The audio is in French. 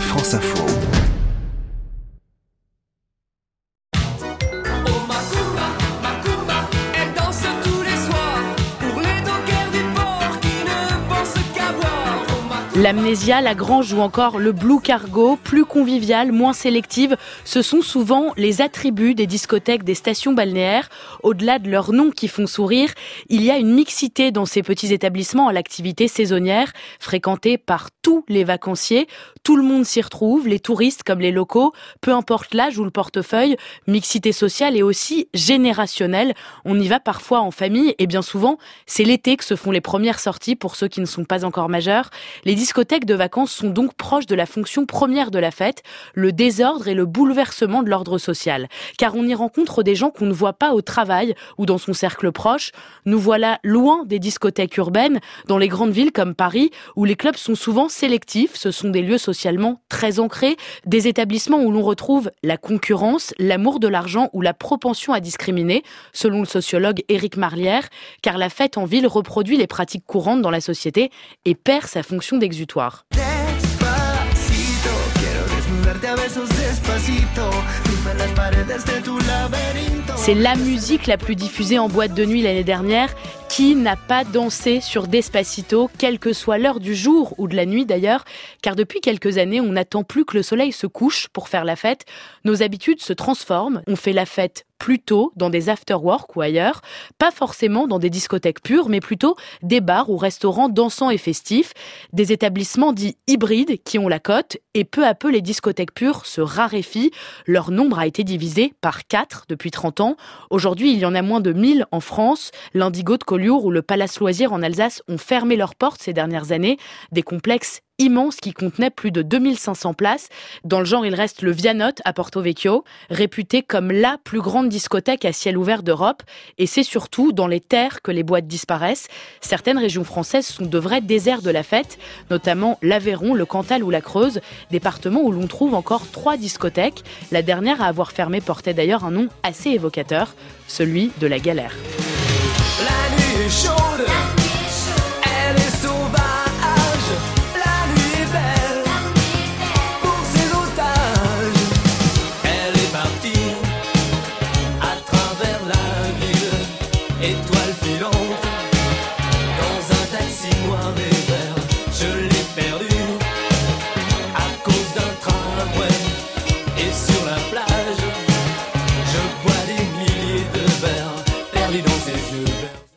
France Info. L'amnésia, la grange ou encore le blue cargo, plus convivial, moins sélective, ce sont souvent les attributs des discothèques des stations balnéaires. Au-delà de leurs noms qui font sourire, il y a une mixité dans ces petits établissements à l'activité saisonnière, fréquentée par tous les vacanciers. Tout le monde s'y retrouve, les touristes comme les locaux, peu importe l'âge ou le portefeuille. Mixité sociale et aussi générationnelle. On y va parfois en famille et bien souvent, c'est l'été que se font les premières sorties pour ceux qui ne sont pas encore majeurs. Les discothèques de vacances sont donc proches de la fonction première de la fête, le désordre et le bouleversement de l'ordre social. Car on y rencontre des gens qu'on ne voit pas au travail ou dans son cercle proche. Nous voilà loin des discothèques urbaines, dans les grandes villes comme Paris, où les clubs sont souvent sélectifs. Ce sont des lieux socialement très ancrés, des établissements où l'on retrouve la concurrence, l'amour de l'argent ou la propension à discriminer, selon le sociologue Éric Marlière, car la fête en ville reproduit les pratiques courantes dans la société et perd sa fonction d'exutoire. C'est la musique la plus diffusée en boîte de nuit l'année dernière. Qui n'a pas dansé sur Despacito, quelle que soit l'heure du jour ou de la nuit d'ailleurs? Car depuis quelques années, on n'attend plus que le soleil se couche pour faire la fête. Nos habitudes se transforment. On fait la fête plutôt dans des after-work ou ailleurs, pas forcément dans des discothèques pures, mais plutôt des bars ou restaurants dansants et festifs, des établissements dits hybrides qui ont la cote, et peu à peu les discothèques pures se raréfient. Leur nombre a été divisé par 4 depuis 30 ans. Aujourd'hui, il y en a moins de 1000 en France. L'Indigo de Collioure ou le Palace Loisir en Alsace ont fermé leurs portes ces dernières années. Des complexes immense qui contenait plus de 2500 places. Dans le genre, il reste le Vianote à Porto Vecchio, réputé comme la plus grande discothèque à ciel ouvert d'Europe. Et c'est surtout dans les terres que les boîtes disparaissent. Certaines régions françaises sont de vrais déserts de la fête, notamment l'Aveyron, le Cantal ou la Creuse, départements où l'on trouve encore trois discothèques. La dernière à avoir fermé portait d'ailleurs un nom assez évocateur, celui de la galère. étoile filante.